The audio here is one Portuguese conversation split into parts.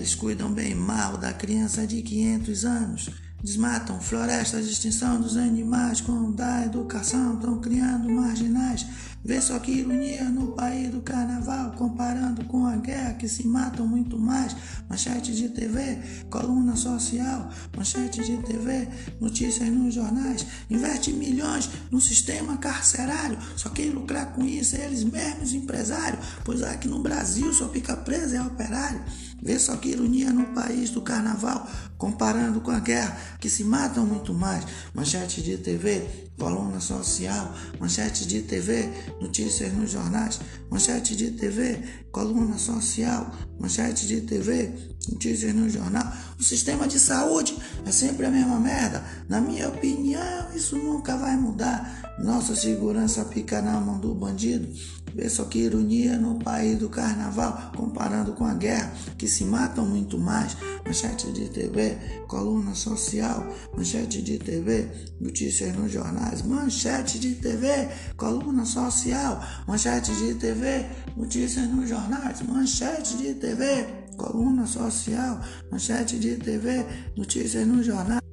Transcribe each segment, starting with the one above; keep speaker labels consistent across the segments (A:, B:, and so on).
A: Eles cuidam bem mal da criança de 500 anos. Desmatam florestas extinção dos animais com da educação, estão criando marginais. Vê só que ironia no país do carnaval, comparando com a guerra que se matam muito mais. Manchete de TV, coluna social, manchete de TV, notícias nos jornais. Investe milhões no sistema carcerário, só quem lucrar com isso é eles mesmos empresários, pois aqui no Brasil só fica preso é operário. Vê só que ironia no país do carnaval, comparando com a guerra, que se matam muito mais. Manchete de TV, coluna social, manchete de TV, notícias nos jornais, manchete de TV, coluna social, manchete de TV, notícias no jornal. O sistema de saúde é sempre a mesma merda. Na minha opinião, isso nunca vai mudar. Nossa segurança fica na mão do bandido. Vê só que ironia no país do carnaval, comparando com a guerra, que se matam muito mais. Manchete de TV, coluna social, manchete de TV, notícias nos jornais, manchete de TV, coluna social, manchete de TV, notícias nos jornais, manchete de TV, coluna social, manchete de TV, notícias nos jornais.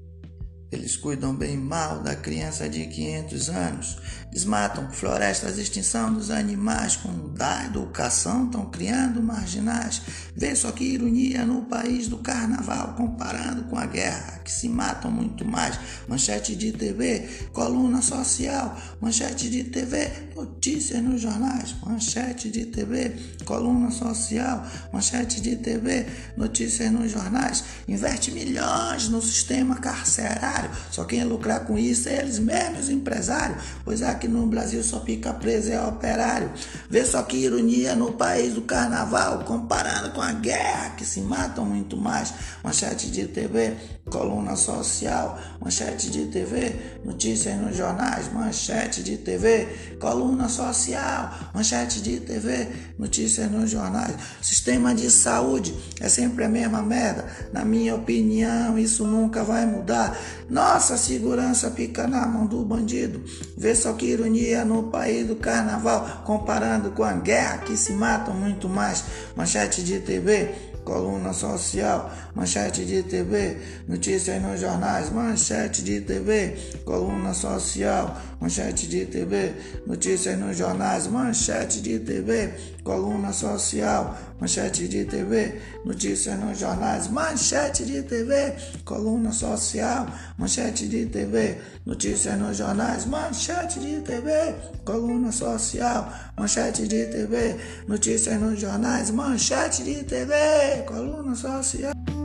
A: Eles cuidam bem mal da criança de 500 anos. Desmatam florestas extinção dos animais com da educação, estão criando marginais. Vê só que ironia no país do carnaval, comparando com a guerra, que se matam muito mais. Manchete de TV, coluna social, manchete de TV, notícias nos jornais. Manchete de TV, coluna social, manchete de TV, notícias nos jornais. Investe milhões no sistema carcerário só quem lucrar com isso é eles mesmos, empresários. Pois aqui no Brasil só fica preso é operário. Vê só que ironia no país do carnaval, comparando com a guerra, que se matam muito mais. Manchete de TV, coluna social, manchete de TV, notícias nos jornais, manchete de TV, coluna social, manchete de TV, notícias nos jornais. Sistema de saúde é sempre a mesma merda. Na minha opinião, isso nunca vai mudar. Nossa segurança fica na mão do bandido. Vê só que ironia no país do carnaval, comparando com a guerra que se matam muito mais. Manchete de TV, coluna social, manchete de TV, notícias nos jornais, manchete de TV, coluna social, manchete de TV, notícias nos jornais, manchete de TV, coluna social, manchete de TV, notícias nos jornais, manchete de TV, coluna social, manchete de TV, notícias nos jornais, manchete de TV, coluna social, manchete de TV, notícias nos jornais, manchete de TV, coluna social.